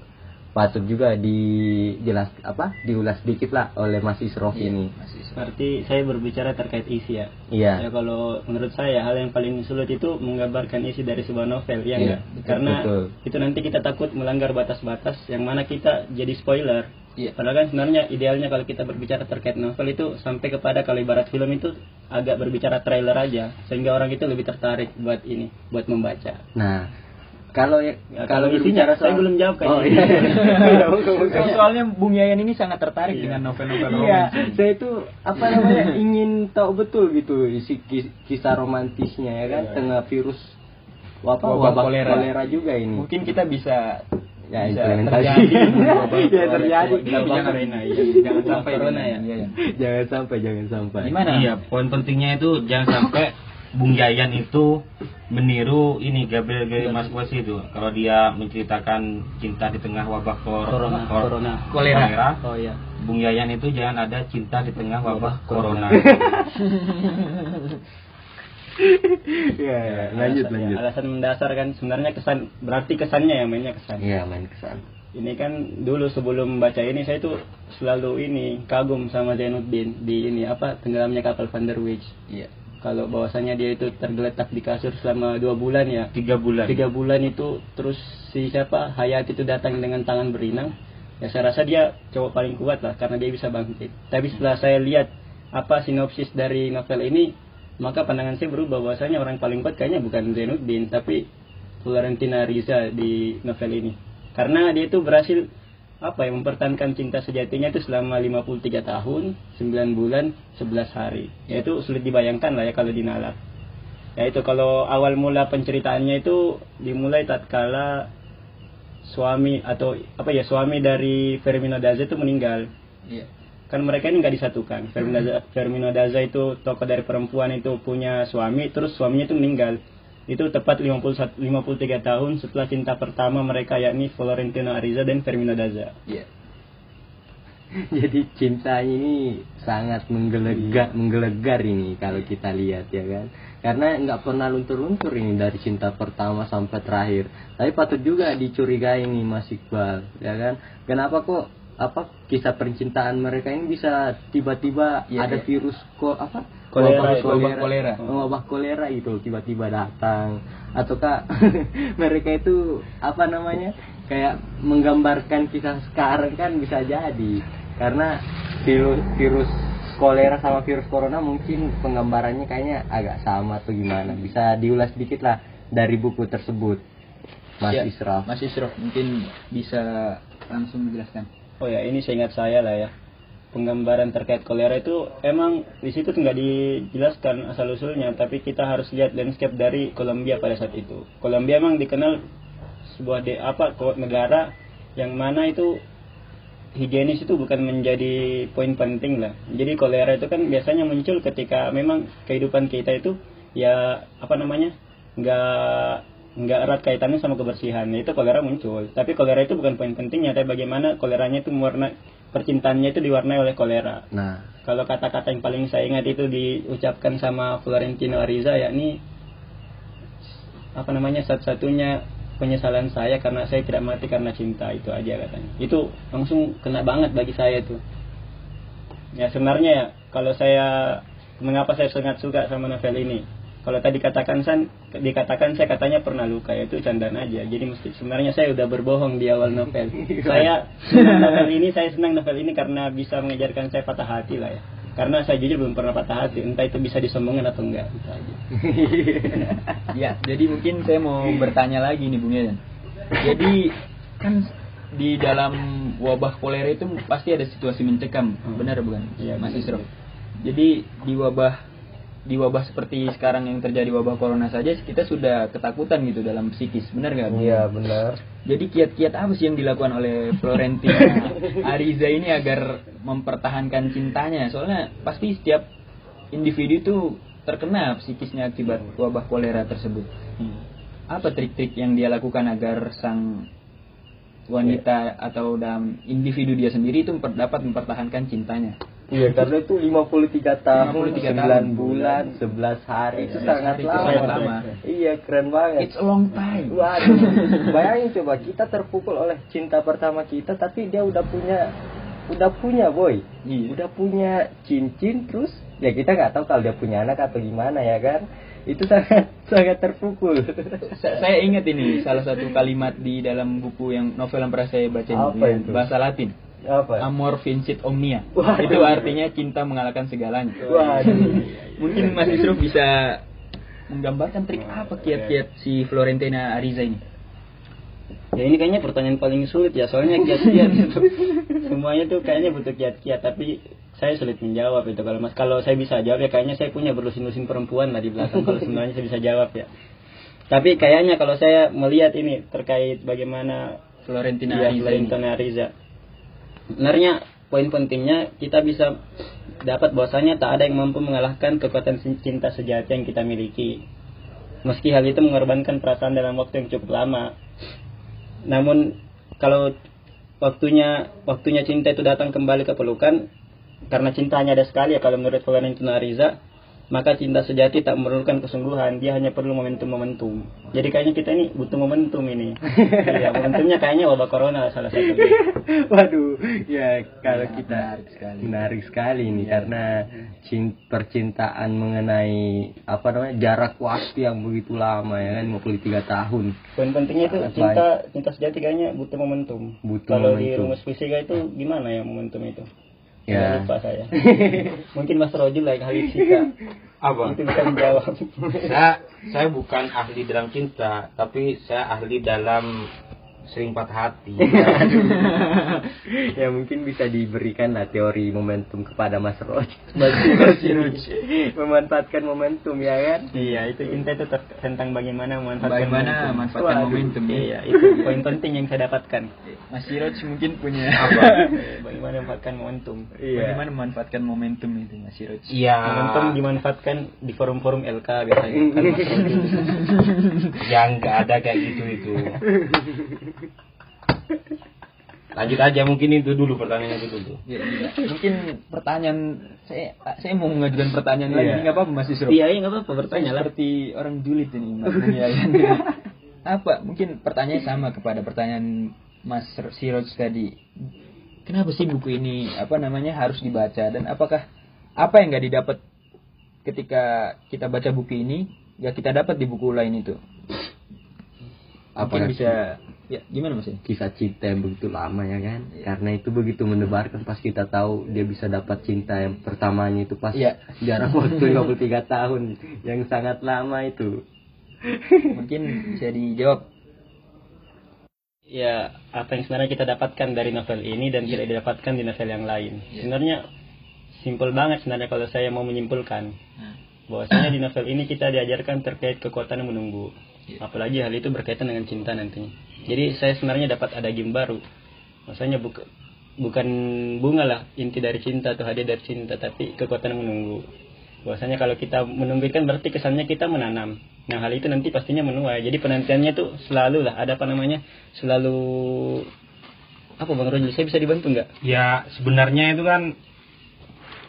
patut juga dijelas apa diulas dikit lah oleh Mas Isrof ini Berarti saya berbicara terkait isi ya. iya Ya kalau menurut saya hal yang paling sulit itu menggambarkan isi dari sebuah novel ya Iya, enggak? betul, Karena betul. itu nanti kita takut melanggar batas-batas yang mana kita jadi spoiler. Iya. Padahal kan sebenarnya idealnya kalau kita berbicara terkait novel itu sampai kepada kalau ibarat film itu agak berbicara trailer aja sehingga orang itu lebih tertarik buat ini, buat membaca. nah kalau ya Ya, kalau isinya, berbicara saya soal- belum jawab, Kak. Oh iya. [LAUGHS] Iya, soalnya Bung Yayan ini sangat tertarik dengan novel-novel Iya, romantis ini. saya itu apa namanya [LAUGHS] ingin tahu betul gitu isi kis- kisah romantisnya ya kan tengah virus apa Wabah wabah, kolera. kolera. juga ini. mungkin kita bisa ya bisa implementasi. terjadi [LAUGHS] wabah ya terjadi. Jangan iya. jangan sampai ini. ya. Iya, iya. jangan sampai jangan sampai. Gimana? Iya, poin pentingnya itu jangan sampai Bung Yayan itu meniru ini Gabriel Gabriel Mas Wesi itu. Kalau dia menceritakan cinta di tengah wabah kor- Corona, kor- corona. Kolera. Oh iya. Bung Yayan itu jangan ada cinta di tengah wabah corona. [LAUGHS] Iya, ya, lanjut Alasan- lanjut. ya, alasan mendasar kan sebenarnya kesan berarti kesannya ya mainnya kesan. Iya, main kesan. Ini kan dulu sebelum baca ini saya tuh selalu ini kagum sama Zainuddin di ini apa tenggelamnya kapal Van der Wijk. Iya. Kalau bahwasanya dia itu tergeletak di kasur selama dua bulan ya. Tiga bulan. Tiga bulan itu terus si siapa Hayat itu datang dengan tangan berinang. Ya saya rasa dia cowok paling kuat lah karena dia bisa bangkit. Tapi setelah saya lihat apa sinopsis dari novel ini, maka pandangan saya berubah bahwasanya orang paling kuat kayaknya bukan Zainuddin tapi Florentina Riza di novel ini. Karena dia itu berhasil apa ya mempertahankan cinta sejatinya itu selama 53 tahun, 9 bulan, 11 hari. Ya itu sulit dibayangkan lah ya kalau dinalar. Ya itu kalau awal mula penceritaannya itu dimulai tatkala suami atau apa ya suami dari Fermino Daza itu meninggal. Iya. Kan mereka ini nggak disatukan. Fermino Daza, Fermino Daza itu tokoh dari perempuan itu punya suami, terus suaminya itu meninggal. Itu tepat 51, 53 tahun setelah cinta pertama mereka yakni Florentino Ariza dan Fermino Daza. Iya. [LAUGHS] Jadi cinta ini sangat menggelegar, menggelegar ini kalau kita lihat ya kan. Karena nggak pernah luntur-luntur ini dari cinta pertama sampai terakhir. Tapi patut juga dicurigai nih Mas Iqbal, ya kan? Kenapa kok apa kisah percintaan mereka ini bisa tiba-tiba Iya, ada iya. virus kok apa? Kolera wabah wabah kolera. wabah kolera itu tiba-tiba datang. Ataukah [LAUGHS] mereka itu apa namanya kayak menggambarkan kisah sekarang kan bisa jadi. Karena virus virus kolera sama virus corona mungkin penggambarannya kayaknya agak sama atau gimana. Bisa diulas sedikit lah dari buku tersebut. Mas Ya, Isra Mas Isrof mungkin bisa langsung menjelaskan. Oh ya, ini seingat saya lah ya. Penggambaran terkait kolera itu emang di situ nggak dijelaskan asal usulnya, tapi kita harus lihat landscape dari Kolombia pada saat itu. Kolombia emang dikenal sebuah de, apa negara yang mana itu higienis itu bukan menjadi poin penting lah. Jadi kolera itu kan biasanya muncul ketika memang kehidupan kita itu ya apa namanya nggak nggak erat kaitannya sama kebersihan. Itu kolera muncul. Tapi kolera itu bukan poin pentingnya tapi bagaimana koleranya itu mewarna percintaannya itu diwarnai oleh kolera. Nah. Kalau kata-kata yang paling saya ingat itu diucapkan sama Florentino Ariza yakni apa namanya satu-satunya penyesalan saya karena saya tidak mati karena cinta. Itu aja katanya. Itu langsung kena banget bagi saya tuh ya sebenarnya ya kalau saya mengapa saya sangat suka sama novel ini kalau tadi katakan san dikatakan saya katanya pernah luka ya itu candaan aja jadi mesti sebenarnya saya udah berbohong di awal novel [LAUGHS] saya senang novel ini saya senang novel ini karena bisa mengajarkan saya patah hati lah ya karena saya jujur belum pernah patah hati entah itu bisa disombongin atau enggak itu aja [LAUGHS] ya, jadi mungkin saya mau bertanya lagi nih Bung Yayan. Jadi kan di dalam wabah kolera itu pasti ada situasi mencekam, Hmm. benar bukan, Iya, Mas. Isro? Jadi di wabah di wabah seperti sekarang yang terjadi wabah corona saja kita sudah ketakutan gitu dalam psikis, benar nggak? Iya benar Jadi kiat-kiat apa sih yang dilakukan oleh Florentina [LAUGHS] Ariza ini agar mempertahankan cintanya? Soalnya pasti setiap individu itu terkena psikisnya akibat wabah kolera tersebut. Apa trik-trik yang dia lakukan agar sang wanita atau dalam individu dia sendiri itu dapat mempertahankan cintanya? Iya karena itu 53 tahun, 53 9 tahun. bulan, 11 hari itu 11 sangat hari lama. lama. Iya keren banget. It's a long time. Waduh, [LAUGHS] bayangin coba kita terpukul oleh cinta pertama kita, tapi dia udah punya, udah punya boy, Iya. udah punya cincin, terus ya kita nggak tahu kalau dia punya anak atau gimana ya kan? Itu sangat [LAUGHS] sangat terpukul. Sa- saya ingat ini salah satu kalimat di dalam buku yang novel yang pernah saya baca ini, bahasa Latin. Apa? Amor vincit omnia. Waduh. Itu artinya cinta mengalahkan segalanya. Waduh. Mungkin Mas Isruf bisa menggambarkan trik apa kiat-kiat si Florentina Ariza ini? Ya ini kayaknya pertanyaan paling sulit ya soalnya kiat-kiat itu. [LAUGHS] Semuanya tuh kayaknya butuh kiat-kiat tapi saya sulit menjawab itu kalau mas kalau saya bisa jawab ya kayaknya saya punya berlusin-lusin perempuan lah di belakang kalau sebenarnya saya bisa jawab ya. Tapi kayaknya kalau saya melihat ini terkait bagaimana Florentina ya, Ariza. Florentina Ariza. Sebenarnya poin pentingnya kita bisa dapat bahwasanya tak ada yang mampu mengalahkan kekuatan cinta sejati yang kita miliki. Meski hal itu mengorbankan perasaan dalam waktu yang cukup lama. Namun kalau waktunya waktunya cinta itu datang kembali ke pelukan karena cintanya ada sekali ya kalau menurut Florentina Ariza maka cinta sejati tak memerlukan kesungguhan. Dia hanya perlu momentum-momentum. Jadi kayaknya kita ini butuh momentum ini. [LAUGHS] Ya momentumnya kayaknya wabah corona salah satu [LAUGHS] Waduh, ya kalau Ya, kita menarik sekali. menarik sekali ini karena cin- percintaan mengenai apa namanya jarak waktu yang begitu lama ya kan? 53 tahun. poin pentingnya itu Sangat cinta cinta sejati kayaknya butuh momentum. Butuh kalau di momentum. rumus fisika itu gimana ya momentum itu Ya. lupa saya [LAUGHS] mungkin Mas Rojul lah yang ahli fisika Apa? itu bisa menjawab saya saya bukan ahli dalam cinta, tapi saya ahli dalam sering patah hati. [LAUGHS] ya mungkin bisa diberikan lah teori momentum kepada Mas Roj. Mas [LAUGHS] Roj memanfaatkan momentum ya kan? iya itu cinta itu ter- tentang bagaimana memanfaatkan Bagaimana momentum. manfaatkan Waduh. momentum ya. iya itu poin penting yang saya dapatkan Mas Siroj mungkin punya [LAUGHS] bagaimana memanfaatkan momentum Iya. Bagaimana memanfaatkan momentum itu Mas Siroj? Iya. momentum dimanfaatkan di forum-forum LK biasanya kan Mas nggak ada kayak gitu itu. Lanjut aja mungkin itu dulu pertanyaannya itu dulu. Ya, iya. Mungkin pertanyaan saya saya mau mengajukan pertanyaan lagi Iya. nggak apa-apa Mas Isro. iya iya nggak apa-apa bertanya lah Seperti orang julid ini Mas [LAUGHS] apa? Mungkin pertanyaan sama kepada pertanyaan Mas Siroj tadi. Kenapa sih buku ini apa namanya harus dibaca dan apakah apa yang nggak didapat ketika kita baca buku ini nggak kita dapat di buku lain itu? Mungkin Apakah bisa ya gimana Mas? kisah cinta yang begitu lama ya kan? Karena itu begitu mendebarkan pas kita tahu dia bisa dapat cinta yang pertamanya itu pas Iya. jarak [LAUGHS] waktu 53 tahun yang sangat lama itu. Mungkin bisa dijawab ya apa yang sebenarnya kita dapatkan dari novel ini dan tidak didapatkan di novel yang lain. Sebenarnya simpel banget sebenarnya kalau saya mau menyimpulkan bahwasanya di novel ini kita diajarkan terkait kekuatan menunggu. Apalagi hal itu berkaitan dengan cinta nantinya. Jadi saya sebenarnya dapat ada game baru. Maksudnya buka- bukan bunga lah inti dari cinta atau hadiah dari cinta, tapi kekuatan menunggu. Bahwasanya kalau kita menunggu kan berarti kesannya kita menanam. Nah hal itu nanti pastinya menuai. Jadi penantiannya tuh selalu lah ada apa namanya selalu apa bang Rojul saya bisa dibantu nggak? Ya sebenarnya itu kan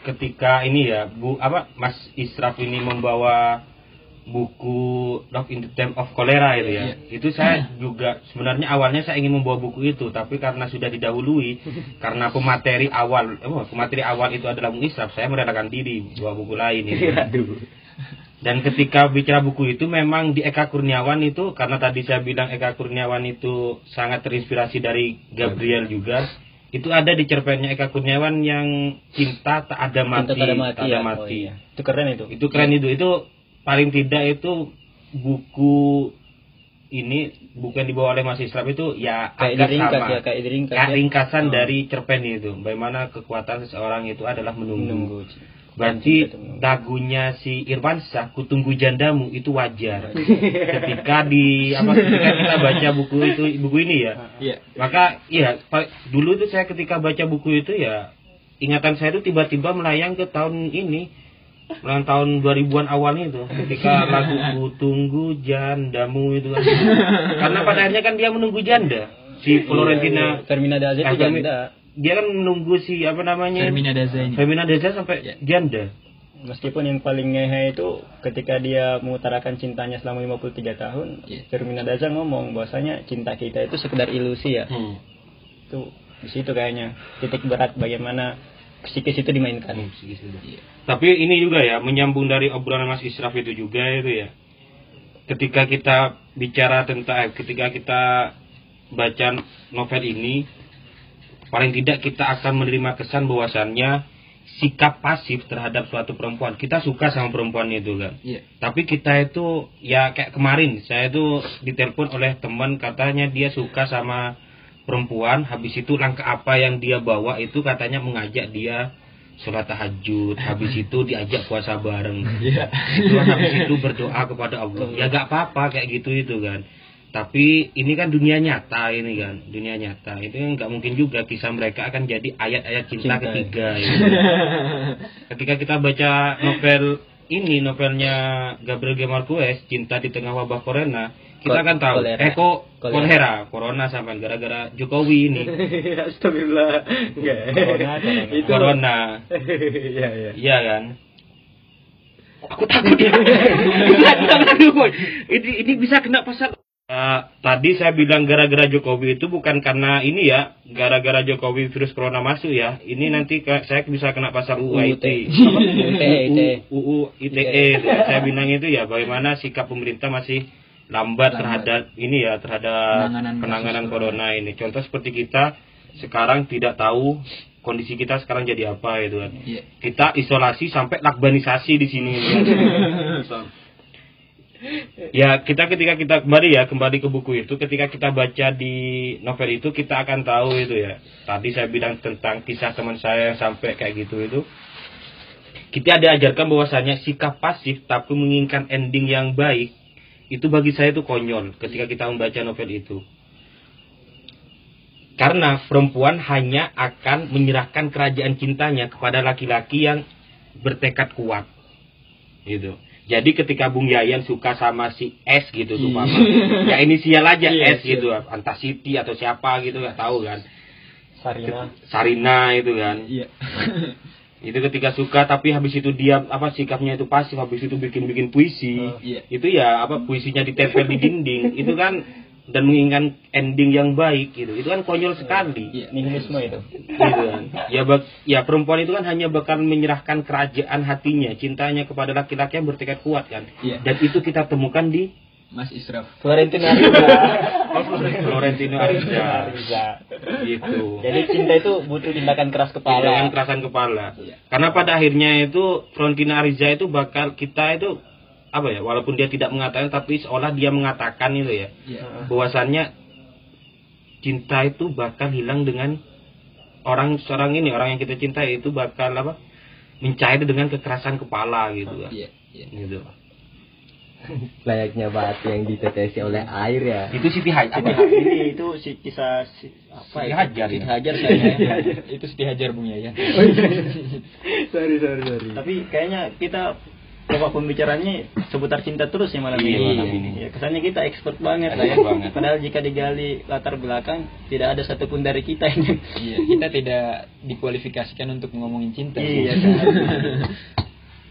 ketika ini ya bu apa Mas Israf ini membawa buku Dog in the Time of Cholera itu ya itu saya juga sebenarnya awalnya saya ingin membawa buku itu tapi karena sudah didahului [LAUGHS] karena pemateri awal wah, pemateri awal itu adalah Bung Israf saya merelakan diri bawa buku lain ini Aduh. dan ketika bicara buku itu memang di Eka Kurniawan itu karena tadi saya bilang Eka Kurniawan itu sangat terinspirasi dari Gabriel juga. Itu ada di cerpennya Eka Kurniawan yang cinta tak ada mati, Cinta tak ada mati. tak ada ya. mati. Oh, iya. Itu keren itu. Itu keren itu. Itu paling tidak itu buku ini buku yang dibawa oleh Mas Islam itu ya Kayak agak diringkas sama. ya, kayak diringkas Kayak ya. ringkasan Oh. dari cerpen itu. Bagaimana kekuatan seseorang itu adalah menunggu. Menunggu. Berarti menunggu. dagunya si Irwansyah, kutunggu jandamu itu wajar. [LAUGHS] ketika di apa ketika kita baca buku itu buku ini ya. Iya. Maka iya pa- dulu itu saya ketika baca buku itu ya ingatan saya itu tiba-tiba melayang ke tahun ini. Melayang tahun 2000-an awalnya itu [LAUGHS] ketika lagu Kutunggu Jandamu itu kan. [LAUGHS] Karena pada akhirnya kan dia menunggu janda. Si Florentina Termina Daza Ah, itu Fermi- janda. dia kan menunggu si apa namanya? Fermina Daza ini. Femina Deza sampai Ya. janda. Meskipun yang paling ngehe itu ketika dia mengutarakan cintanya selama 53 tahun, Iya. Fermina Daza ngomong bahwasanya cinta kita itu sekedar ilusi ya. Hmm. Itu di situ kayaknya titik berat bagaimana psikis itu dimainkan. Tapi ini juga ya menyambung dari obrolan Mas Israf itu juga itu ya. Ketika kita bicara tentang eh, ketika kita baca novel ini paling tidak kita akan menerima kesan bahwasannya sikap pasif terhadap suatu perempuan. Kita suka sama perempuan itu kan. Iya. Tapi kita itu ya kayak kemarin saya itu ditelepon oleh teman katanya dia suka sama perempuan. Habis itu langkah apa yang dia bawa itu katanya mengajak dia sholat tahajud. Habis [LAUGHS] itu diajak puasa bareng. Iya. Itu habis itu berdoa kepada Allah. Ya gak apa-apa kayak gitu itu kan. Tapi ini kan dunia nyata ini kan, dunia nyata. Itu kan nggak mungkin juga kisah mereka akan jadi ayat-ayat cinta, Cinta. ketiga. gitu. [LAUGHS] Ketika kita baca novel ini, novelnya Gabriel G. Marquez, Cinta di Tengah Wabah Corona, kita Ko- kan tahu. kolera. Eh kok Kolera. kolera, corona sampai gara-gara Jokowi ini. [LAUGHS] Astagfirullah. Enggak. Corona, corona. [LAUGHS] Itu corona, [LAUGHS] Iya, iya. iya kan? Aku takut ya. Ini ini bisa kena pasal. Eh, tadi saya bilang gara-gara Jokowi itu bukan karena ini ya, gara-gara Jokowi virus corona masuk ya. Ini nanti ke- saya bisa kena pasal UU. ITE. UU ITE. Saya bilang itu ya bagaimana sikap pemerintah masih lambat, Lambat. terhadap ini ya terhadap Penanganan penanganan, kasus corona ini. Contoh seperti kita sekarang tidak tahu kondisi kita sekarang jadi apa itu kan. Iya. Kita isolasi sampai lakbanisasi di sini. [LAUGHS] ya kita ketika kita kembali ya kembali ke buku itu ketika kita baca di novel itu kita akan tahu itu ya tadi saya bilang tentang kisah teman saya yang sampai kayak gitu itu kita diajarkan bahwasanya sikap pasif tapi menginginkan ending yang baik itu bagi saya itu konyol ketika kita membaca novel itu. Karena perempuan hanya akan menyerahkan kerajaan cintanya kepada laki-laki yang bertekad kuat. Gitu. Jadi ketika Bung Yayan suka sama si S gitu tuh Mama. ya inisial aja Iya, S gitu. Entah Siti atau siapa gitu nggak tahu kan. Sarina. Sarina itu kan. Iya. [LAUGHS] itu ketika suka tapi habis itu dia apa sikapnya itu pasif habis itu bikin bikin puisi Iya. itu ya apa puisinya ditempel di dinding itu kan dan menginginkan ending yang baik gitu itu kan konyol sekali Iya. Nihilisme itu. gitu kan. ya bak- ya perempuan itu kan hanya bakal menyerahkan kerajaan hatinya cintanya kepada laki-laki yang bertekad kuat kan Iya. dan itu kita temukan di Mas Israf. Florentino [LAUGHS] Ariza. Florentino Ariza gitu Jadi cinta itu butuh tindakan keras dengan kepala. kerasan kepala. Iya. Karena pada akhirnya itu Frontina Ariza itu bakal kita itu apa ya, walaupun dia tidak mengatakan tapi seolah dia mengatakan itu ya, Iya. bahwasannya cinta itu bakal hilang dengan orang seorang ini, orang yang kita cintai itu bakal apa? mencair dengan kekerasan kepala gitu kan. Iya. Iya. Gitu. Layaknya batu yang ditetesi oleh air ya. Itu Siti Hajar. Apa? Ini itu si kisah si, apa Siti ya? Hajar. Siti ya. [LAUGHS] Hajar saya. Itu Siti Hajar Bung Yayan. sorry, sorry, sorry. Tapi kayaknya kita pokok pembicaranya seputar cinta terus ya malam Iya, ini. malam ini. Ya, kesannya kita expert banget lah ya. Banget. Padahal jika digali latar belakang tidak ada satupun dari kita ini. Iya, kita tidak dikualifikasikan untuk ngomongin cinta. Iya, kan. [LAUGHS]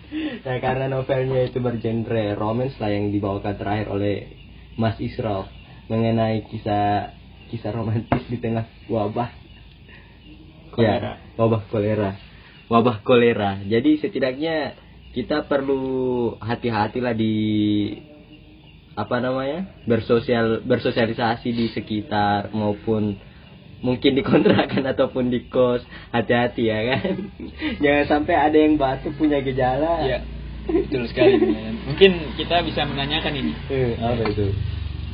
[LAUGHS] Nah, karena novelnya itu bergenre romance lah yang dibawakan terakhir oleh Mas Israel mengenai kisah kisah romantis di tengah wabah Kolera. ya wabah kolera wabah kolera jadi setidaknya kita perlu hati-hati lah di apa namanya bersosial bersosialisasi di sekitar maupun mungkin di kontrakan [LAUGHS] ataupun di kos hati-hati ya kan [LAUGHS] jangan sampai ada yang batuk punya gejala Iya. Betul sekali. Mungkin kita bisa menanyakan ini. Eh, apa itu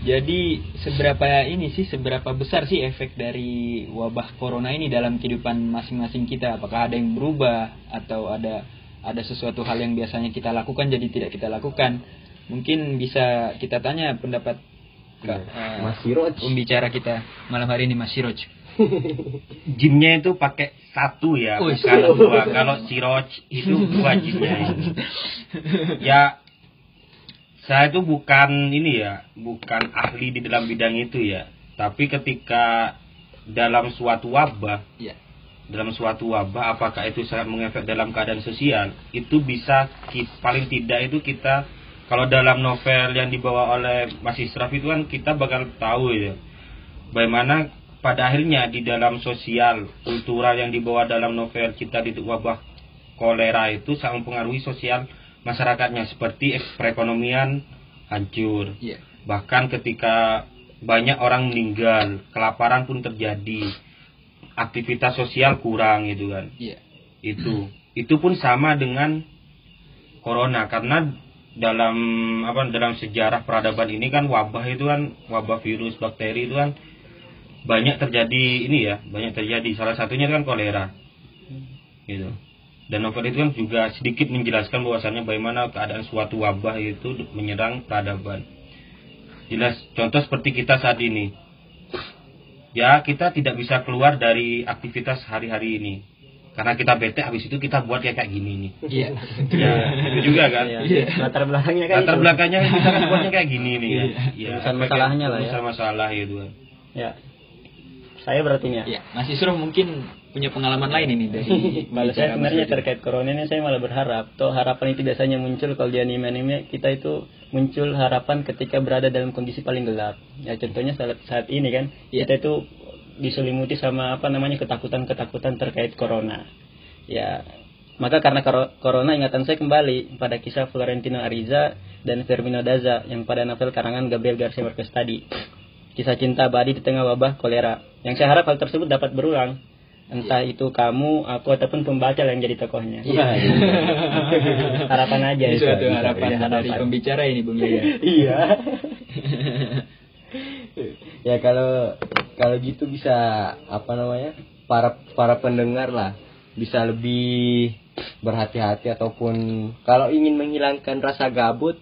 Jadi seberapa ini sih seberapa besar sih efek dari wabah corona ini dalam kehidupan masing-masing kita? Apakah ada yang berubah atau ada ada sesuatu hal yang biasanya kita lakukan jadi tidak kita lakukan? Mungkin bisa kita tanya pendapat Kak, eh, Mas Siroj pembicara kita malam hari ini Mas Siroj. [LAUGHS] Jinnya itu pakai satu ya, Oh, bukan dua. Kalau Siroj itu dua jinnya. [LAUGHS] ya saya itu bukan ini ya, bukan ahli di dalam bidang itu ya. Tapi ketika dalam suatu wabah, Iya. dalam suatu wabah, apakah itu sangat mengefek dalam keadaan sosial? Itu bisa paling tidak itu kita kalau dalam novel yang dibawa oleh Mas Israf itu kan kita bakal tahu ya, bagaimana pada akhirnya di dalam sosial kultural yang dibawa dalam novel kita di wabah kolera itu sangat mempengaruhi sosial masyarakatnya seperti ek- perekonomian hancur Iya. bahkan ketika banyak orang meninggal kelaparan pun terjadi aktivitas sosial kurang gitu kan Iya. itu itu pun sama dengan corona karena dalam apa dalam sejarah peradaban ini kan wabah itu kan wabah virus bakteri itu kan banyak terjadi ini ya banyak terjadi. Salah satunya kan kolera. Gitu. Dan novel itu kan juga sedikit menjelaskan bahwasannya bagaimana keadaan suatu wabah itu menyerang peradaban. Jelas contoh seperti kita saat ini. Ya kita tidak bisa keluar dari aktivitas hari-hari ini karena kita bete habis itu kita buat kayak kayak gini nih Iya. ya itu juga kan Iya. Latar belakangnya kan latar itu. belakangnya kita kan buatnya kayak [LAUGHS] gini nih kan ya, Urusan masalahnya lah ya. urusan masalah itu kan Ya. Saya berarti ya. Iya, Mas Isro mungkin punya pengalaman lain ini dari [LAUGHS] Kalau saya sebenarnya terkait corona ini saya malah berharap Toh harapan itu biasanya muncul kalau di anime-anime kita itu muncul harapan ketika berada dalam kondisi paling gelap Ya contohnya saat, saat ini kan Iya. Kita itu diselimuti sama apa namanya ketakutan-ketakutan terkait corona Ya maka karena corona ingatan saya kembali pada kisah Florentino Ariza dan Firmino Daza yang pada novel karangan Gabriel Garcia Marquez tadi kisah cinta abadi di tengah wabah kolera. Yang saya harap hal tersebut dapat berulang. Entah itu kamu, aku ataupun pembaca yang jadi tokohnya. Iya, iya. harapan aja Ini itu. suatu Bisa, harapan iya, dari pembicara ini Bung Yaya. Iya. [LAUGHS] [LAUGHS] ya kalau kalau gitu bisa apa namanya para para pendengar lah bisa lebih berhati-hati ataupun kalau ingin menghilangkan rasa gabut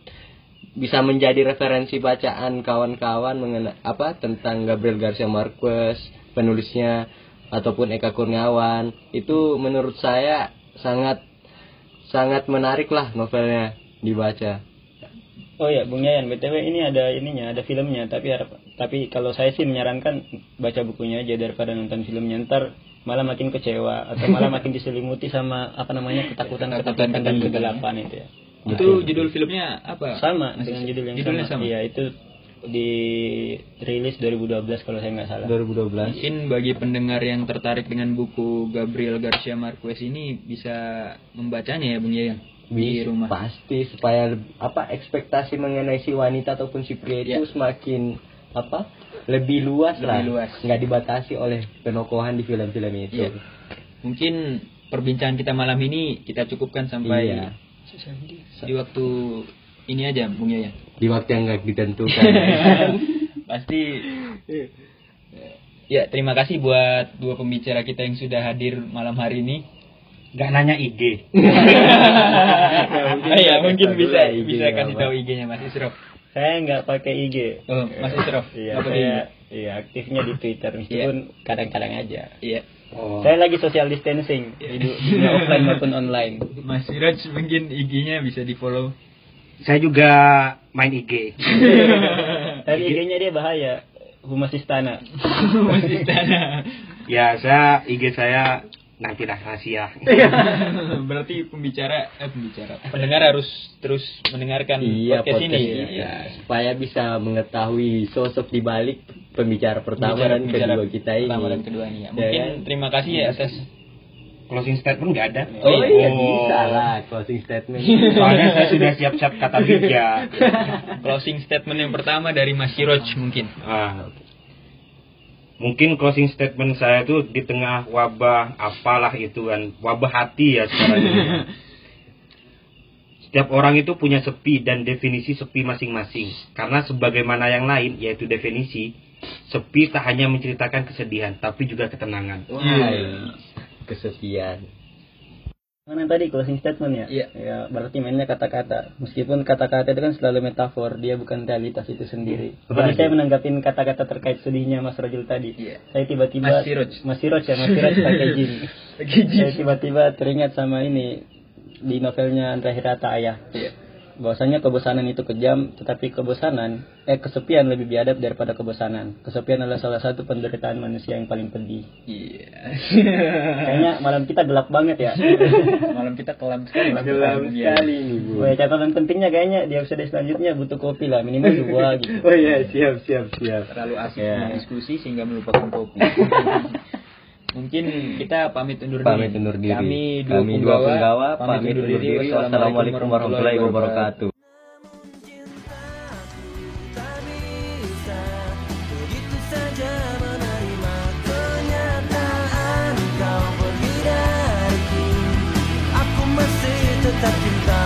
bisa menjadi referensi bacaan kawan-kawan mengenai apa tentang Gabriel Garcia Marquez penulisnya ataupun Eka Kurniawan. Itu menurut saya sangat sangat menarik lah novelnya dibaca. Oh ya, Bung Yayan, BTW ini ada ininya, ada filmnya, tapi harap, tapi kalau saya sih menyarankan baca bukunya aja daripada nonton filmnya. Ntar malah makin kecewa atau [LAUGHS] malah makin diselimuti sama apa namanya ketakutan-ketakutan dan Ketakutan-ketakutan. kegelapan itu ya. Itu judul filmnya apa? Sama Mas dengan judul yang Judulnya sama. Iya, itu di rilis 2012 kalau saya nggak salah. 2012 Mungkin bagi pendengar yang tertarik dengan buku Gabriel Garcia Marquez ini bisa membacanya ya Bung Yayan di rumah. pasti supaya apa ekspektasi mengenai si wanita ataupun si pria itu Ya. semakin apa lebih luas Lebih lah luas. nggak dibatasi oleh penokohan di film-film itu Iya. Mungkin perbincangan kita malam ini kita cukupkan sampai Iya. di waktu ini aja Bung Yayan. di waktu yang nggak ditentukan [LAUGHS] Pasti Ya, terima kasih buat dua pembicara kita yang sudah hadir malam hari ini. nggak nanya IG Ah, [LAUGHS] [LAUGHS] Iya, mungkin bisa IG bisa nggak kasih tahu IG-nya Mas Isro. Saya nggak pakai IG. Oh, Mas Isro. Iya, saya iya aktifnya di Twitter meskipun kadang-kadang aja. Iya. oh. Saya lagi social distancing di du- dunia [LAUGHS] offline maupun online. Mas Siraj mungkin IG-nya bisa di-follow. saya juga main IG [LAUGHS] Tapi IG-nya dia bahaya. Humas Istana. [LAUGHS] Mas Istana. ya saya IG saya nanti lah rahasia [LAUGHS] Berarti pembicara eh pembicara. Pendengar harus terus mendengarkan iya podcast, podcast ini. iya. supaya bisa mengetahui sosok di balik pembicara pertama Pembicara- dan pembicara kedua kita ini Pertama dan kedua ini ya. Ya Mungkin kan? terima kasih ya atas closing statement nggak ada oh iya Oh. bisa lah closing statement soalnya saya sudah siap-siap kata bijak [LAUGHS] closing statement yang pertama dari Mas Siroj mungkin. Ah. Mungkin closing statement saya itu di tengah wabah apalah itu kan, wabah hati ya sekarang [LAUGHS] ini. Setiap orang itu punya sepi dan definisi sepi masing-masing. Karena sebagaimana yang lain, yaitu definisi, sepi tak hanya menceritakan kesedihan, tapi juga ketenangan. Wah, Iya. kesepian Mana tadi closing statement ya? Iya. Ya, berarti mainnya kata-kata. Meskipun kata-kata itu kan selalu metafor, dia bukan realitas itu sendiri. Tadi saya menanggapin kata-kata terkait sedihnya Mas Rojul tadi. Iya. Saya tiba-tiba Mas Siroj. Mas Siroj ya, Mas Siroj [LAUGHS] pakai jin. Saya tiba-tiba teringat sama ini di novelnya Andra Hirata Ayah. Iya. Bahwasanya kebosanan itu kejam, tetapi kebosanan, eh kesepian lebih biadab daripada kebosanan. Kesepian adalah salah satu penderitaan manusia yang paling pedih. Iya. Kayaknya malam kita gelap banget ya. [LAUGHS] Malam kita kelam sekali. Gelap Iya. sekali nih bu Wah, catatan pentingnya kayaknya di episode selanjutnya butuh kopi lah, minimal dua gitu. oh iya siap siap siap Terlalu asik Ya. diskusi sehingga melupakan kopi. [LAUGHS] Mungkin kita pamit undur diri. pamit undur diri. Kami dua Kami punggawa, punggawa pamit undur diri. wassalamualaikum warahmatullahi wabarakatuh. Begitu saja menerima kenyataan kau pergi dariku Aku kisah cinta